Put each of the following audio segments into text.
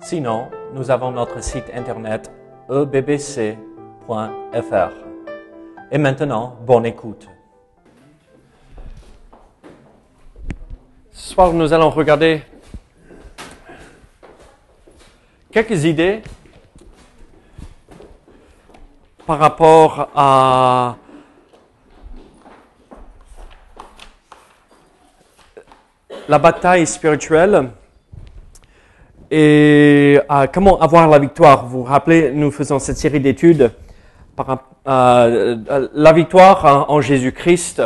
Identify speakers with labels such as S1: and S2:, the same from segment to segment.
S1: Sinon, nous avons notre site internet ebbc.fr. Et maintenant, bonne écoute. Ce soir, nous allons regarder quelques idées par rapport à la bataille spirituelle et euh, comment avoir la victoire? Vous vous rappelez, nous faisons cette série d'études par euh, la victoire en Jésus-Christ,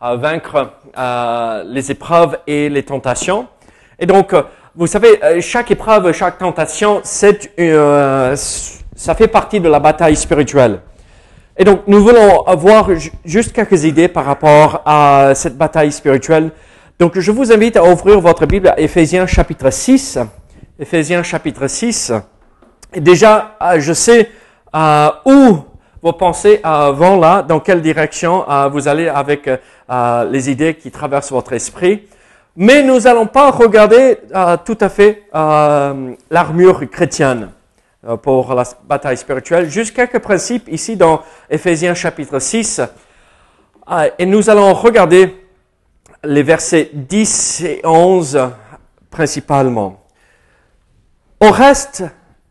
S1: à vaincre euh, les épreuves et les tentations. Et donc, vous savez, chaque épreuve, chaque tentation, ça fait partie de la bataille spirituelle. Et donc, nous voulons avoir juste quelques idées par rapport à cette bataille spirituelle. Donc, je vous invite à ouvrir votre Bible à Éphésiens chapitre 6. Éphésiens chapitre 6. Et déjà, euh, je sais euh, où vos pensées euh, vont là, dans quelle direction euh, vous allez avec euh, les idées qui traversent votre esprit. Mais nous n'allons pas regarder tout à fait l'armure chrétienne pour la bataille spirituelle. Juste quelques principes ici dans Éphésiens chapitre 6. et nous allons regarder les versets 10 et 11 principalement. Au reste,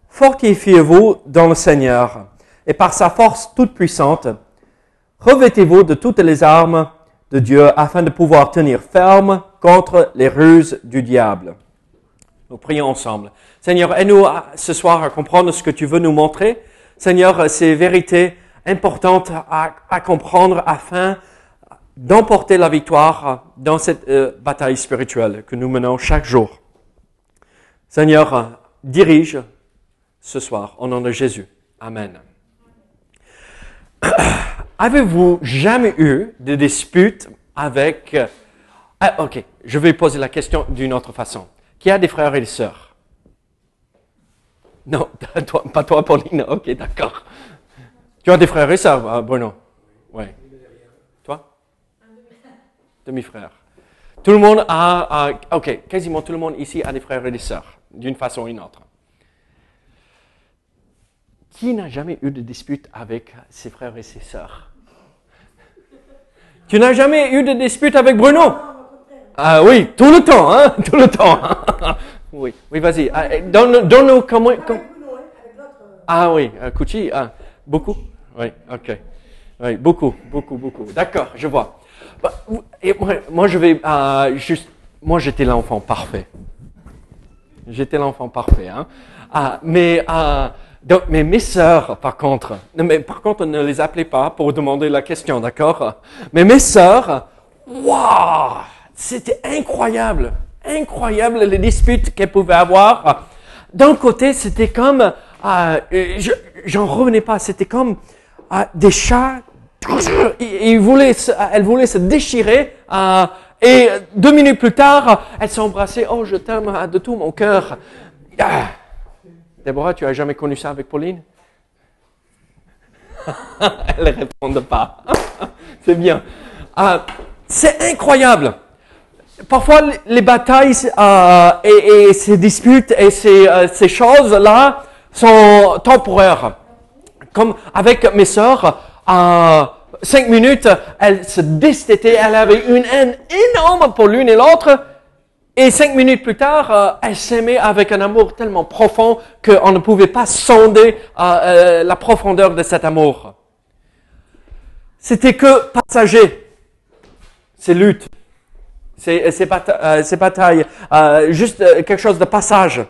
S1: fortifiez-vous dans le Seigneur et par sa force toute puissante, revêtez-vous de toutes les armes de Dieu afin de pouvoir tenir ferme contre les ruses du diable. Nous prions ensemble. Seigneur, aide-nous ce soir à comprendre ce que tu veux nous montrer. Seigneur, ces vérités importantes à, à comprendre afin d'emporter la victoire dans cette euh, bataille spirituelle que nous menons chaque jour. Seigneur, dirige ce soir au nom de Jésus. Amen. Avez-vous jamais eu de disputes avec... Ah, ok, je vais poser la question d'une autre façon. Qui a des frères et des sœurs? Non, pas toi, Pauline. Ok, d'accord. Tu as des frères et sœurs, euh, Bruno? Oui. Toi? Demi-frère. Tout le monde a, a, ok, quasiment tout le monde ici a des frères et des sœurs d'une façon ou d'une autre. Qui n'a jamais eu de dispute avec ses frères et ses sœurs? Tu n'as jamais eu de dispute avec Bruno? Ah oui, tout le temps, hein Tout le temps. oui, oui, vas-y. Ah, donne-nous comment... Ah oui, Kuchi, ah, beaucoup Oui, ok. Oui, beaucoup, beaucoup, beaucoup. D'accord, je vois. Bah, et moi, moi, je vais euh, juste... Moi, j'étais l'enfant parfait. J'étais l'enfant parfait. Hein? Ah, mais, ah, donc, mais mes sœurs, par contre, mais par contre, ne les appelez pas pour demander la question, d'accord? Mais mes sœurs, waouh, c'était incroyable, incroyable les disputes qu'elles pouvaient avoir. D'un côté, c'était comme, ah, j'en revenais pas, c'était comme ah, des chats. Ils voulaient, elles voulaient se déchirer. Ah, et deux minutes plus tard, elles s'embrassaient. Oh, je t'aime de tout mon cœur. Ah. Déborah, tu as jamais connu ça avec Pauline? Elle ne répond pas. C'est bien. Ah, c'est incroyable. Parfois, les batailles euh, et, ces disputes et ces, euh, ces choses-là sont temporaires. Comme avec mes sœurs, euh, cinq minutes, elles se détestaient, elles avaient une haine énorme pour l'une et l'autre. Et cinq minutes plus tard, euh, elles s'aimaient avec un amour tellement profond qu'on ne pouvait pas sonder euh, euh, la profondeur de cet amour. C'était que passager, ces luttes, ces, ces, batailles, juste quelque chose de passage.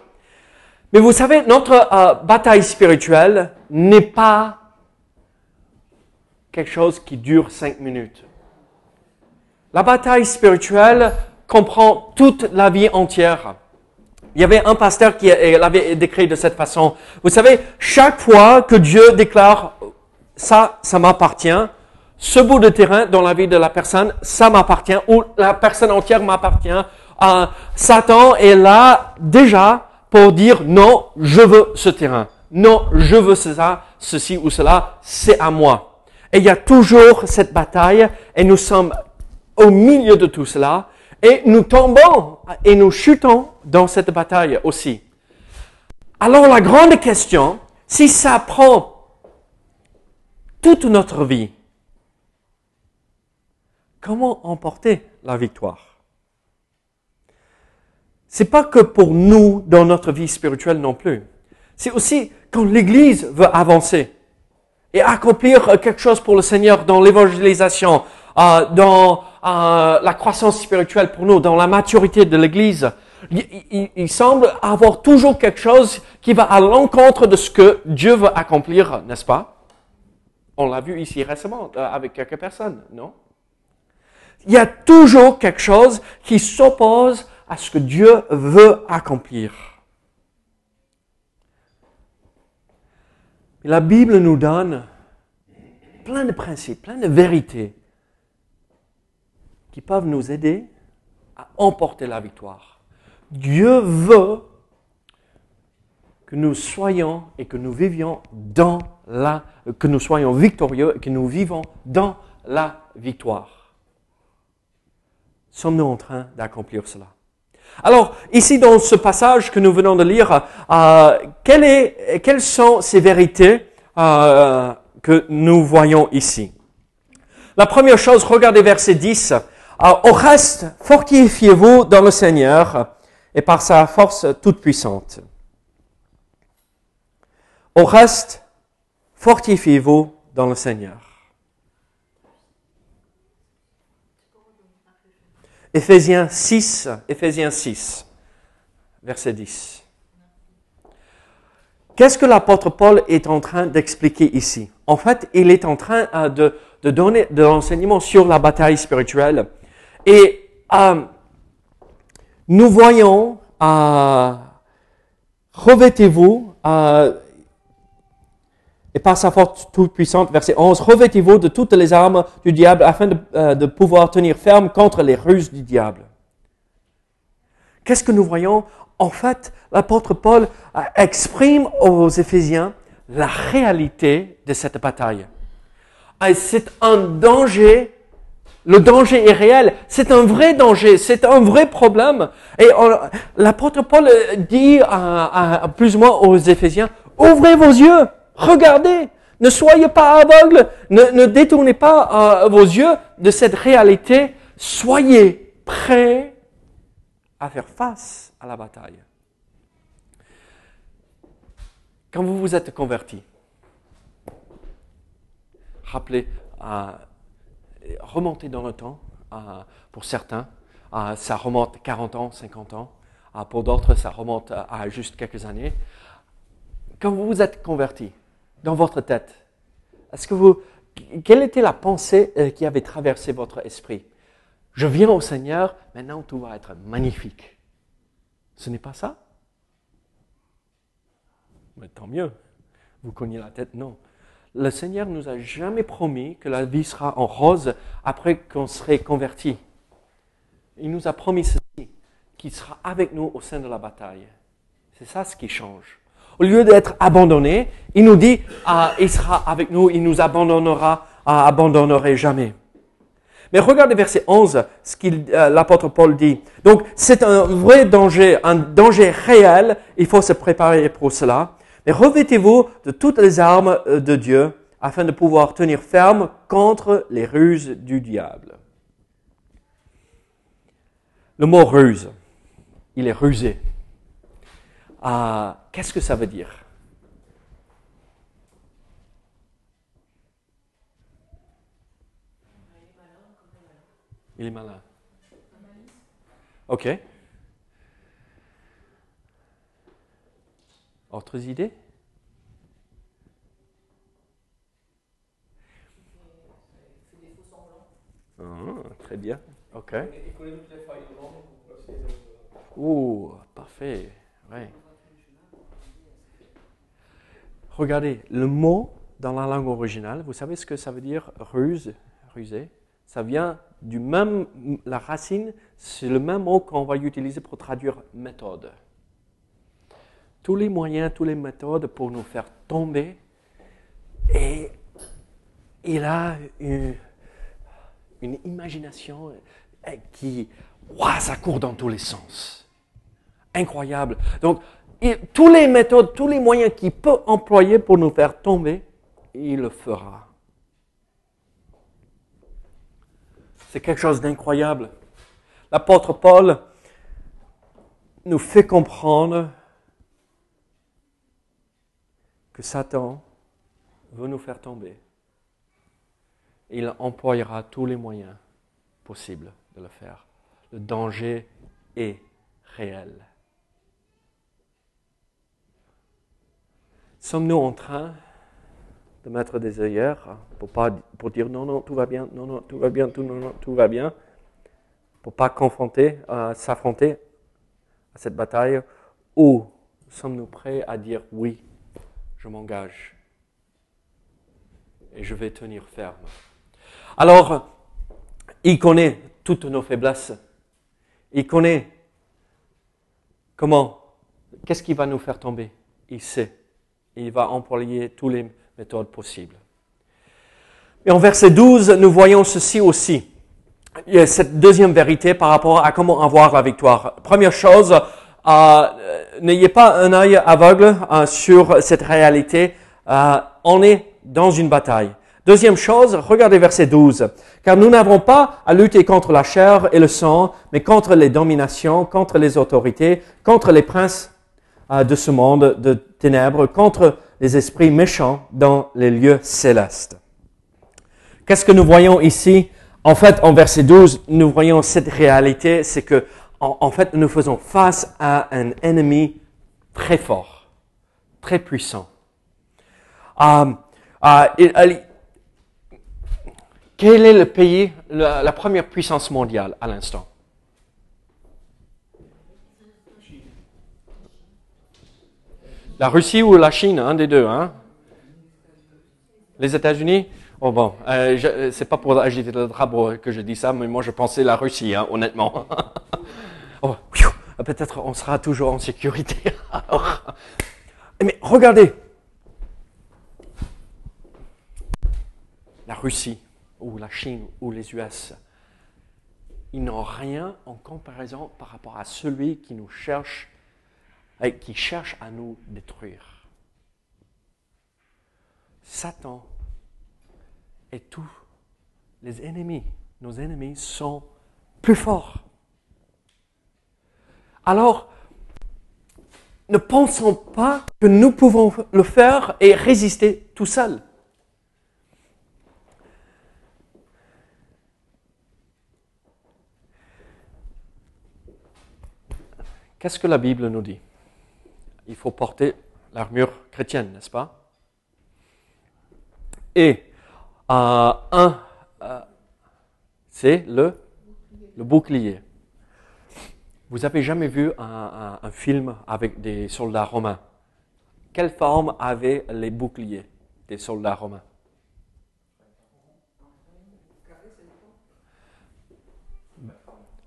S1: Mais vous savez, notre bataille spirituelle n'est pas quelque chose qui dure cinq minutes. La bataille spirituelle comprend toute la vie entière. Il y avait un pasteur qui l'avait décrit de cette façon. Vous savez, chaque fois que Dieu déclare ça, ça m'appartient, ce bout de terrain dans la vie de la personne, ça m'appartient, ou la personne entière m'appartient, euh, Satan est là déjà pour dire non, je veux ce terrain. Non, je veux ça, ceci ou cela, c'est à moi. Et il y a toujours cette bataille et nous sommes au milieu de tout cela et nous tombons et nous chutons dans cette bataille aussi. Alors la grande question, si ça prend toute notre vie, comment emporter la victoire? C'est pas que pour nous dans notre vie spirituelle non plus. C'est aussi quand l'Église veut avancer et accomplir quelque chose pour le Seigneur dans l'évangélisation, euh, dans euh, la croissance spirituelle pour nous, dans la maturité de l'Église. Il, semble avoir toujours quelque chose qui va à l'encontre de ce que Dieu veut accomplir, n'est-ce pas? On l'a vu ici récemment euh, avec quelques personnes, non? Il y a toujours quelque chose qui s'oppose à ce que Dieu veut accomplir. La Bible nous donne plein de principes, plein de vérités qui peuvent nous aider à emporter la victoire. Dieu veut que nous soyons et que nous vivions dans la, que nous soyons victorieux et que nous vivons dans la victoire. Sommes-nous en train d'accomplir cela? Alors, ici, dans ce passage que nous venons de lire, euh, quelles sont ces vérités euh, que nous voyons ici? La première chose, regardez verset 10. Euh, au reste, fortifiez-vous dans le Seigneur et par sa force toute puissante. Au reste, fortifiez-vous dans le Seigneur. Éphésiens 6, Éphésiens 6, verset 10. Qu'est-ce que l'apôtre Paul est en train d'expliquer ici? En fait, il est en train euh, de, donner de l'enseignement sur la bataille spirituelle. Et euh, nous voyons, euh, revêtez-vous et par sa force toute puissante, verset 11, revêtez-vous de toutes les armes du diable afin euh, de, pouvoir tenir ferme contre les ruses du diable. Qu'est-ce que nous voyons? En fait, l'apôtre Paul euh, exprime aux Éphésiens la réalité de cette bataille. C'est un danger, le danger est réel, c'est un vrai danger, c'est un vrai problème. Et l'apôtre Paul dit à, plus ou moins aux Éphésiens, ouvrez vos yeux. Regardez, ne soyez pas aveugles, ne, détournez pas euh, vos yeux de cette réalité. Soyez prêts à faire face à la bataille. Quand vous vous êtes converti, rappelez, euh, remontez dans le temps, euh, pour certains, ça remonte 40 ans, 50 ans, pour d'autres, ça remonte à juste quelques années. Quand vous vous êtes converti, dans votre tête Est-ce que vous, quelle était la pensée euh, qui avait traversé votre esprit? Je viens au Seigneur, maintenant tout va être magnifique. Ce n'est pas ça? Mais tant mieux. Vous cognez la tête, non. Le Seigneur nous a jamais promis que la vie sera en rose après qu'on serait converti. Il nous a promis ceci, qu'il sera avec nous au sein de la bataille. C'est ça ce qui change. Au lieu d'être abandonné, il nous dit, ah, il sera avec nous, il nous abandonnera, ah, abandonnerait jamais. Mais regardez verset 11, ce qu'il, euh, l'apôtre Paul dit. Donc, c'est un vrai danger, un danger réel. Il faut se préparer pour cela. Mais revêtez-vous de toutes les armes euh, de Dieu afin de pouvoir tenir ferme contre les ruses du diable. Le mot ruse, il est rusé. Ah, Qu'est-ce que ça veut dire? Il est malin. Ok. Autres idées? Ah, Très bien. Ok. Ouh, parfait. Ouais. Regardez, le mot dans la langue originale, vous savez ce que ça veut dire ruse, rusé Ça vient du même, la racine, c'est le même mot qu'on va utiliser pour traduire méthode. Tous les moyens, toutes les méthodes pour nous faire tomber. Et il a une, une imagination qui, waouh, ça court dans tous les sens. Incroyable. Donc, tous les méthodes, tous les moyens qu'il peut employer pour nous faire tomber, il le fera. C'est quelque chose d'incroyable. L'apôtre Paul nous fait comprendre que Satan veut nous faire tomber. Il employera tous les moyens possibles de le faire. Le danger est réel. Sommes-nous en train de mettre des œillères pour, pas, pour dire non, non, tout va bien, non, non, tout va bien, tout, non, tout va bien, pour pas confronter, euh, s'affronter à cette bataille, ou sommes-nous prêts à dire oui, je m'engage et je vais tenir ferme? Alors, il connaît toutes nos faiblesses. Il connaît comment, qu'est-ce qui va nous faire tomber? Il sait. Il va employer toutes les méthodes possibles. Et en verset 12, nous voyons ceci aussi. Il y a cette deuxième vérité par rapport à comment avoir la victoire. Première chose, euh, n'ayez pas un œil aveugle euh, sur cette réalité. Euh, on est dans une bataille. Deuxième chose, regardez verset 12. Car nous n'avons pas à lutter contre la chair et le sang, mais contre les dominations, contre les autorités, contre les princes de ce monde de ténèbres, contre les esprits méchants dans les lieux célestes. Qu'est-ce que nous voyons ici? En fait, en verset 12, nous voyons cette réalité, c'est que en, fait, nous faisons face à un ennemi très fort, très puissant. Euh, euh, quel est le pays, la première puissance mondiale à l'instant? La Russie ou la Chine, un des deux, hein? Les États-Unis? Oh bon, euh, c'est pas pour agiter le drapeau que je dis ça, mais moi je pensais la Russie, hein, honnêtement. oh, peut-être on sera toujours en sécurité. Mais regardez, la Russie ou la Chine ou les US, ils n'ont rien en comparaison par rapport à celui qui nous cherche qui cherche à nous détruire. Satan et tous les ennemis, nos ennemis sont plus forts. Alors, ne pensons pas que nous pouvons le faire et résister tout seuls. Qu'est-ce que la Bible nous dit? Il faut porter l'armure chrétienne, n'est-ce pas? Et euh, un, euh, c'est le, bouclier. Vous avez jamais vu un, un, film avec des soldats romains? Quelle forme avaient les boucliers des soldats romains?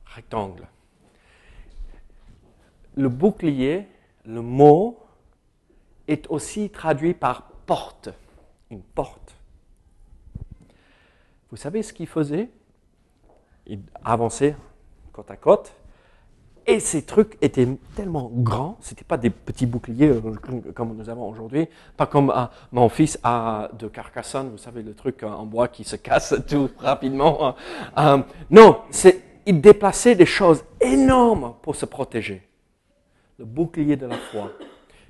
S1: Rectangle. Le bouclier le mot est aussi traduit par porte, une porte. Vous savez ce qu'il faisait? Il avançait côte à côte, et ces trucs étaient tellement grands, ce n'étaient pas des petits boucliers euh, comme nous avons aujourd'hui, pas comme euh, mon fils a de Carcassonne, vous savez, le truc euh, en bois qui se casse tout rapidement. non, il déplaçait des choses énormes pour se protéger le bouclier de la foi.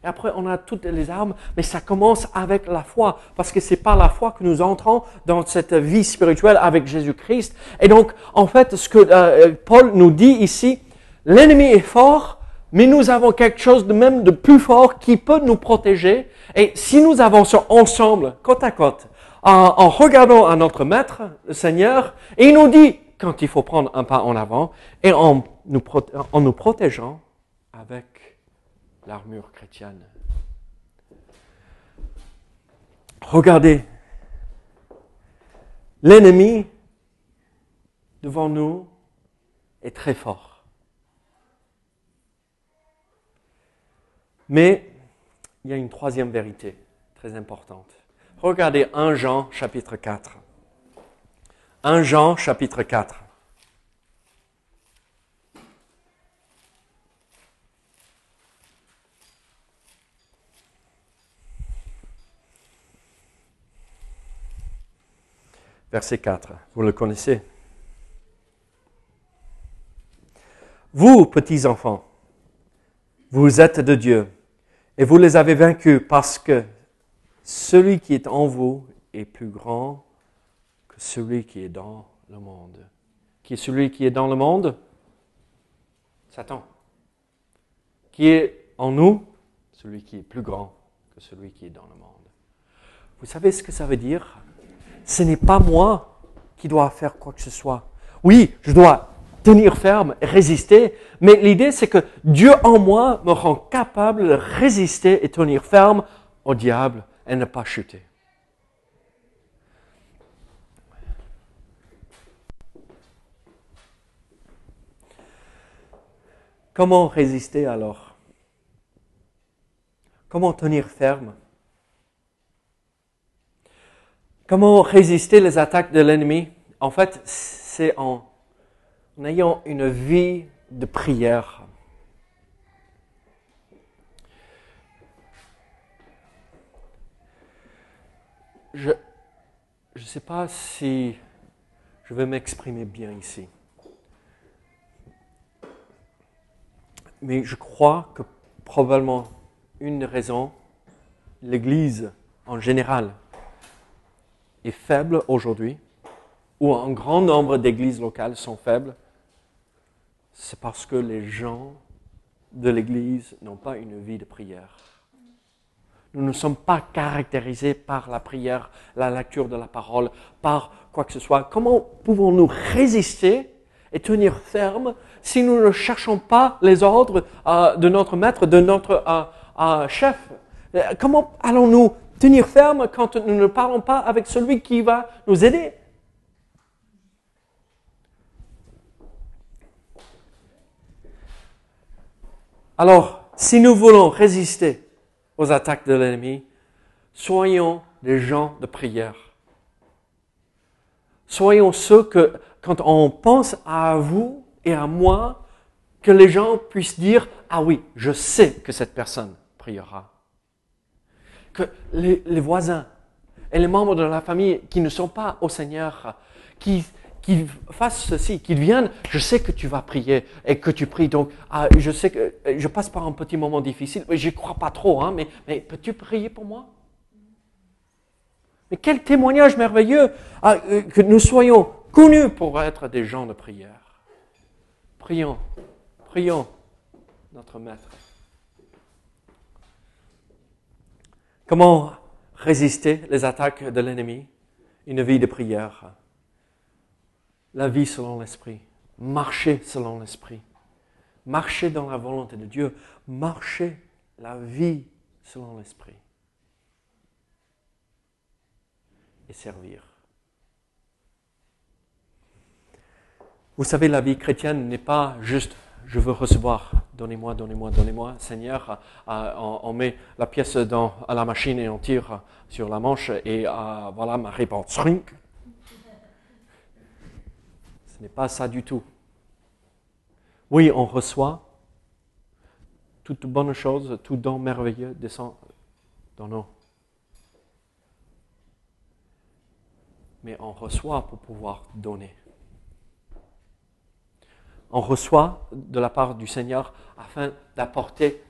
S1: Et après, on a toutes les armes, mais ça commence avec la foi, parce que c'est par la foi que nous entrons dans cette vie spirituelle avec Jésus-Christ. Et donc, en fait, ce que euh, Paul nous dit ici, l'ennemi est fort, mais nous avons quelque chose de même de plus fort qui peut nous protéger. Et si nous avançons ensemble, côte à côte, en, regardant à notre Maître, le Seigneur, et il nous dit quand il faut prendre un pas en avant, et en nous protégeant avec l'armure chrétienne. Regardez, l'ennemi devant nous est très fort. Mais il y a une troisième vérité très importante. Regardez 1 Jean chapitre 4. 1 Jean chapitre 4. Verset 4, vous le connaissez. Vous, petits enfants, vous êtes de Dieu et vous les avez vaincus parce que celui qui est en vous est plus grand que celui qui est dans le monde. Qui est celui qui est dans le monde? Satan. Qui est en nous? Celui qui est plus grand que celui qui est dans le monde. Vous savez ce que ça veut dire? Ce n'est pas moi qui dois faire quoi que ce soit. Oui, je dois tenir ferme, résister, mais l'idée c'est que Dieu en moi me rend capable de résister et tenir ferme au diable et ne pas chuter. Comment résister alors? Comment tenir ferme? Comment résister les attaques de l'ennemi? En fait, c'est en, ayant une vie de prière. je ne sais pas si je vais m'exprimer bien ici. Mais je crois que probablement une des raisons, l'Église en général est faible aujourd'hui, ou un grand nombre d'églises locales sont faibles, c'est parce que les gens de l'Église n'ont pas une vie de prière. Nous ne sommes pas caractérisés par la prière, la lecture de la parole, par quoi que ce soit. Comment pouvons-nous résister et tenir ferme si nous ne cherchons pas les ordres euh, de notre maître, de notre euh, euh, chef? Comment allons-nous tenir ferme quand nous ne parlons pas avec celui qui va nous aider Alors, si nous voulons résister aux attaques de l'ennemi, soyons des gens de prière. Soyons ceux que, quand on pense à vous et à moi, que les gens puissent dire, ah oui, je sais que cette personne priera. Que les, voisins et les membres de la famille qui ne sont pas au Seigneur, qui qu'ils fassent ceci, qu'ils viennent, je sais que tu vas prier et que tu pries. Donc, ah, je sais que je passe par un petit moment difficile, mais je crois pas trop, hein, mais, mais peux-tu prier pour moi? Mais quel témoignage merveilleux ah, euh, que nous soyons connus pour être des gens de prière. Prions, prions notre Maître. Comment résister les attaques de l'ennemi? Une vie de prière. La vie selon l'Esprit, marcher selon l'Esprit, marcher dans la volonté de Dieu, marcher la vie selon l'Esprit. Et servir. Vous savez, la vie chrétienne n'est pas juste je veux recevoir, donnez-moi, donnez-moi, donnez-moi, Seigneur. Euh, on, met la pièce à la machine et on tire sur la manche et euh, voilà ma réponse. Ce n'est pas ça du tout. Oui, on reçoit toute bonne chose, tout don merveilleux descend dans nous. Mais on reçoit pour pouvoir donner. On reçoit de la part du Seigneur afin d'apporter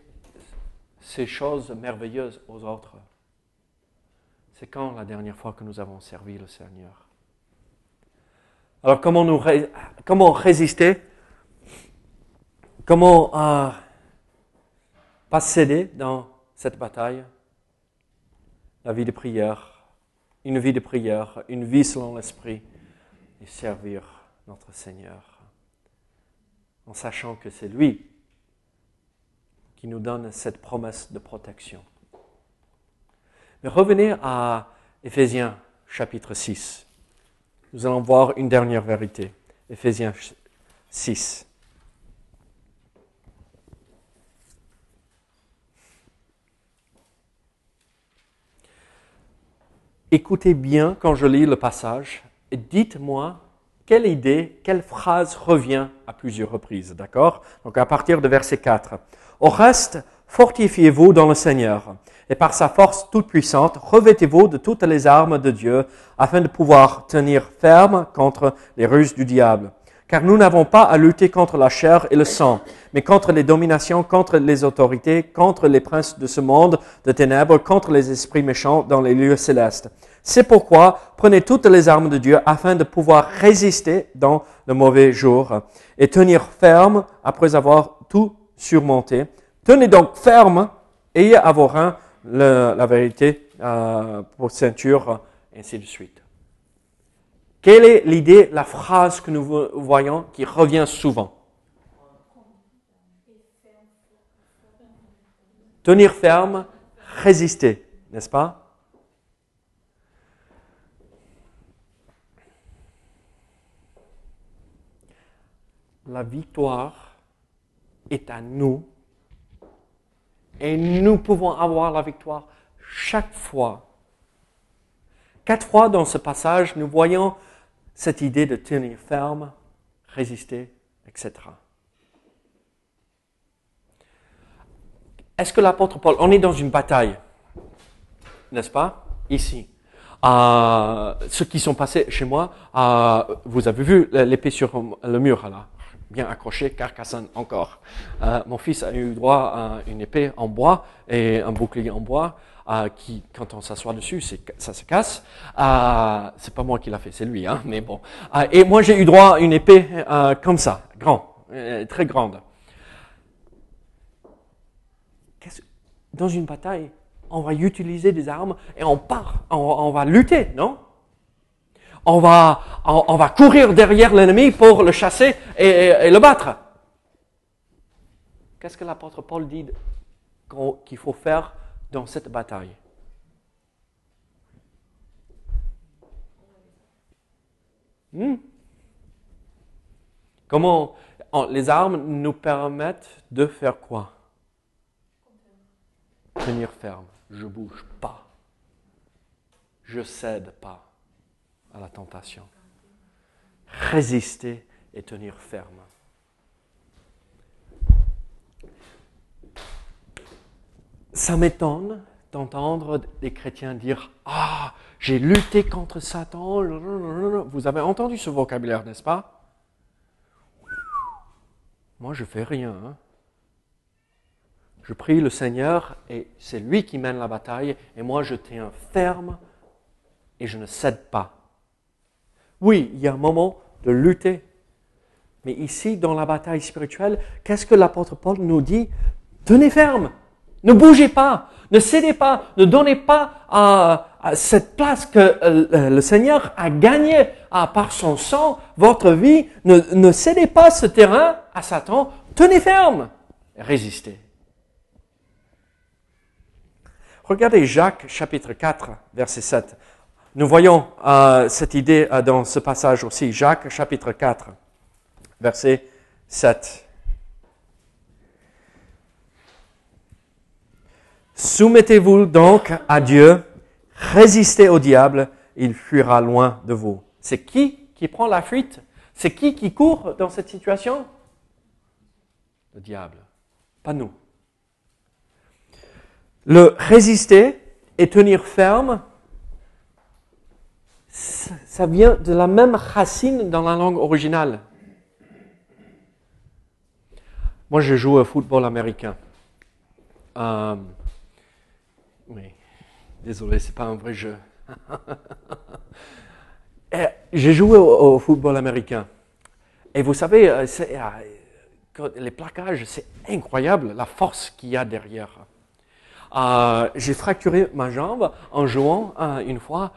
S1: ces choses merveilleuses aux autres. C'est quand la dernière fois que nous avons servi le Seigneur? Alors comment, nous, comment résister? Comment euh, pas céder dans cette bataille? La vie de prière, une vie de prière, une vie selon l'Esprit et servir notre Seigneur en sachant que c'est lui qui nous donne cette promesse de protection. Mais revenez à Éphésiens chapitre 6. Nous allons voir une dernière vérité. Éphésiens 6. Écoutez bien quand je lis le passage et dites-moi quelle idée, quelle phrase revient à plusieurs reprises, d'accord? Donc à partir de verset 4. Au reste, fortifiez-vous dans le Seigneur et par sa force toute puissante, revêtez-vous de toutes les armes de Dieu afin de pouvoir tenir ferme contre les ruses du diable. Car nous n'avons pas à lutter contre la chair et le sang, mais contre les dominations, contre les autorités, contre les princes de ce monde de ténèbres, contre les esprits méchants dans les lieux célestes. C'est pourquoi prenez toutes les armes de Dieu afin de pouvoir résister dans le mauvais jour et tenir ferme après avoir tout surmonté. Tenez donc ferme, ayez à vos reins la vérité euh, pour ceinture, ainsi de suite. Quelle est l'idée, la phrase que nous voyons qui revient souvent? Tenir ferme, résister, n'est-ce pas? La victoire est à nous et nous pouvons avoir la victoire chaque fois. Quatre fois dans ce passage, nous voyons cette idée de tenir ferme, résister, etc. Est-ce que l'apôtre Paul, on est dans une bataille, n'est-ce pas, ici euh, Ceux qui sont passés chez moi, euh, vous avez vu l'épée sur le mur là bien accroché, Carcassonne encore. Euh, mon fils a eu droit à une épée en bois et un bouclier en bois euh, qui, quand on s'assoit dessus, ça se casse. Euh, c'est pas moi qui l'a fait, c'est lui, hein, mais bon. Euh, et moi, j'ai eu droit à une épée euh, comme ça, grand, très grande. Dans une bataille, on va utiliser des armes et on part, on va lutter, non? On va, courir derrière l'ennemi pour le chasser et, le battre. Qu'est-ce que l'apôtre Paul dit qu'il faut faire dans cette bataille? Hmm? Comment les armes nous permettent de faire quoi? Tenir ferme. Je bouge pas. Je cède pas à la tentation. Résister et tenir ferme. Ça m'étonne d'entendre des chrétiens dire Ah, j'ai lutté contre Satan. Vous avez entendu ce vocabulaire, n'est-ce pas? Moi, je fais rien. Hein. Je prie le Seigneur et c'est lui qui mène la bataille et moi je tiens ferme et je ne cède pas. Oui, il y a un moment de lutter. Mais ici, dans la bataille spirituelle, qu'est-ce que l'apôtre Paul nous dit? Tenez ferme, ne bougez pas, ne cédez pas, ne donnez pas à, cette place que euh, le Seigneur a gagnée par son sang, votre vie. Ne, ne cédez pas ce terrain à Satan, tenez ferme, résistez. Regardez Jacques chapitre 4, verset 7. Nous voyons euh, cette idée euh, dans ce passage aussi, Jacques chapitre 4, verset 7. Soumettez-vous donc à Dieu, résistez au diable, il fuira loin de vous. C'est qui qui prend la fuite? C'est qui qui court dans cette situation? Le diable, pas nous. Le résister et tenir ferme, ça vient de la même racine dans la langue originale. Moi, je joue au football américain. Euh, oui, désolé, c'est pas un vrai jeu. J'ai joué au, football américain. Et vous savez, euh, euh, les plaquages, c'est incroyable la force qu'il y a derrière. J'ai fracturé ma jambe en jouant une fois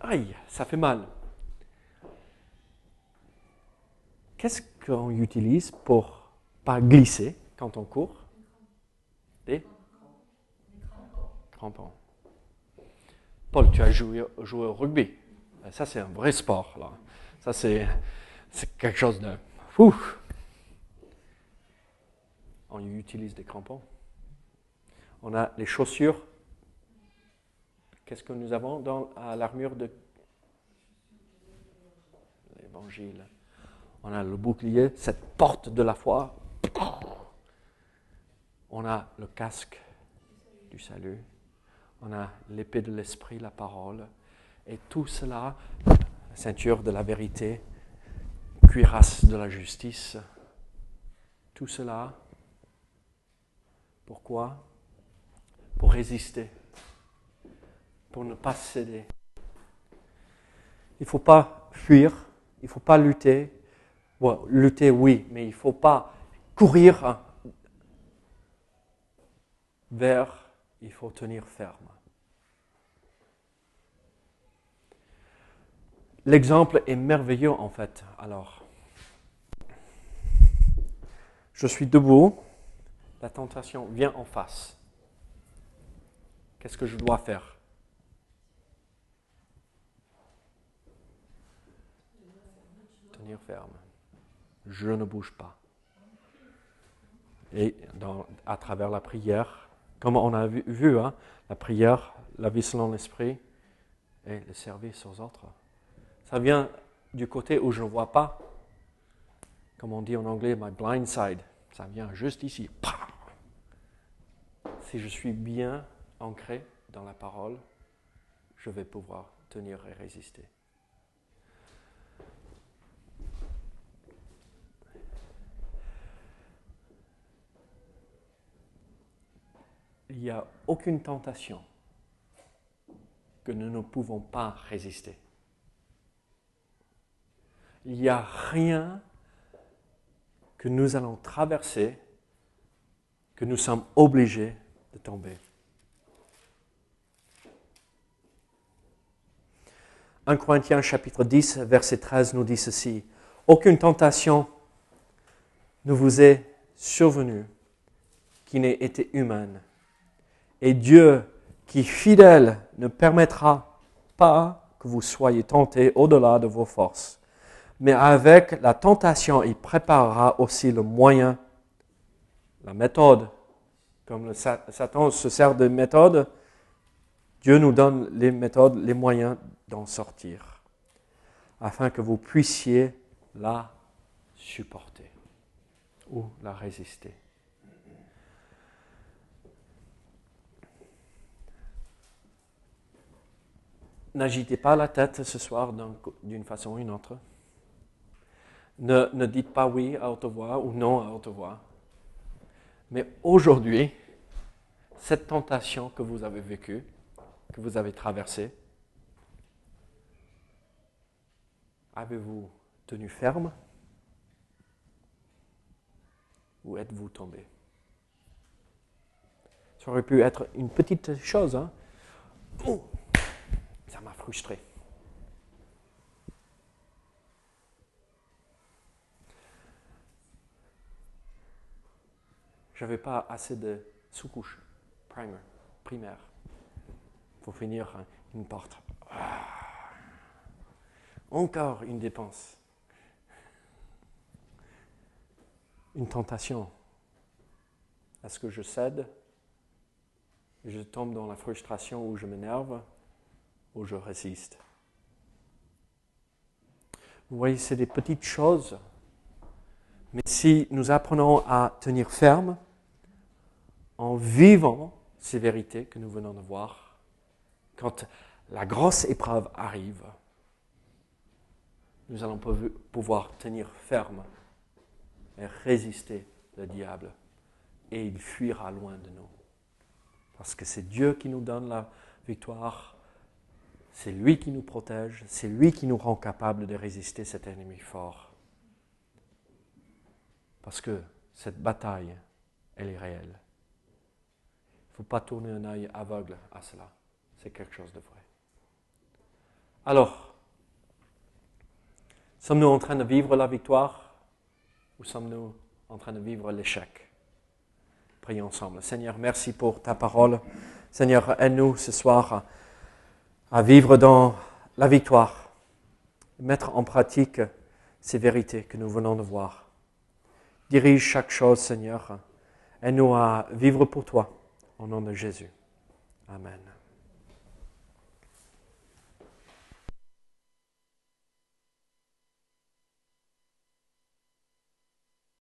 S1: aïe, ça fait mal. Qu'est-ce qu'on utilise pour pas glisser quand on court? Des crampons. Paul, tu as joué, joué au rugby. Ben, ça, c'est un vrai sport. Là. Ça, c'est, c'est quelque chose de fou. On utilise des crampons. On a les chaussures. Qu'est-ce que nous avons dans l'armure de l'évangile? On a le bouclier, cette porte de la foi. On a le casque du salut. On a l'épée de l'esprit, la parole. Et tout cela, la ceinture de la vérité, cuirasse de la justice. Tout cela, pourquoi? Pour résister, pour ne pas céder. Il ne faut pas fuir, il ne faut pas lutter. lutter, oui, mais il ne faut pas courir vers, il faut tenir ferme. L'exemple est merveilleux en fait. Alors, je suis debout, la tentation vient en face. Qu'est-ce que je dois faire? Ferme. Je ne bouge pas. Et à travers la prière, comme on a vu, hein, la prière, la vie selon l'esprit et le service aux autres. Ça vient du côté où je ne vois pas, comme on dit en anglais, my blind side. Ça vient juste ici. Si je suis bien ancré dans la parole, je vais pouvoir tenir et résister. Il n'y a aucune tentation que nous ne pouvons pas résister. Il n'y a rien que nous allons traverser que nous sommes obligés de tomber. 1 Corinthiens chapitre 10, verset 13 nous dit ceci. Aucune tentation ne vous est survenue qui n'ait été humaine et Dieu, qui fidèle, ne permettra pas que vous soyez tentés au-delà de vos forces. Mais avec la tentation, il préparera aussi le moyen, la méthode. Comme Satan se sert de méthode, Dieu nous donne les méthodes, les moyens d'en sortir, afin que vous puissiez la supporter ou la résister. N'agitez pas la tête ce soir d'une façon ou d'une autre. Ne, dites pas oui à haute voix ou non à haute voix. Mais aujourd'hui, cette tentation que vous avez vécue, que vous avez traversée, avez-vous tenu ferme ou êtes-vous tombé? Ça aurait pu être une petite chose. Hein? Frustré. J'avais pas assez de sous-couche, primer, primaire, pour finir une porte. Ah. Encore une dépense. Une tentation. Est-ce que je cède Je tombe dans la frustration ou je m'énerve où je résiste. Vous voyez, c'est des petites choses, mais si nous apprenons à tenir ferme en vivant ces vérités que nous venons de voir, quand la grosse épreuve arrive, nous allons pouvoir tenir ferme et résister le diable et il fuira loin de nous. Parce que c'est Dieu qui nous donne la victoire c'est lui qui nous protège, c'est lui qui nous rend capable de résister cet ennemi fort. Parce que cette bataille, elle est réelle. Il ne faut pas tourner un œil aveugle à cela. C'est quelque chose de vrai. Alors, sommes-nous en train de vivre la victoire ou sommes-nous en train de vivre l'échec? Prions ensemble. Seigneur, merci pour ta parole. Seigneur, aide-nous ce soir à vivre dans la victoire, mettre en pratique ces vérités que nous venons de voir. Dirige chaque chose, Seigneur. Aide-nous à vivre pour toi, au nom de Jésus. Amen.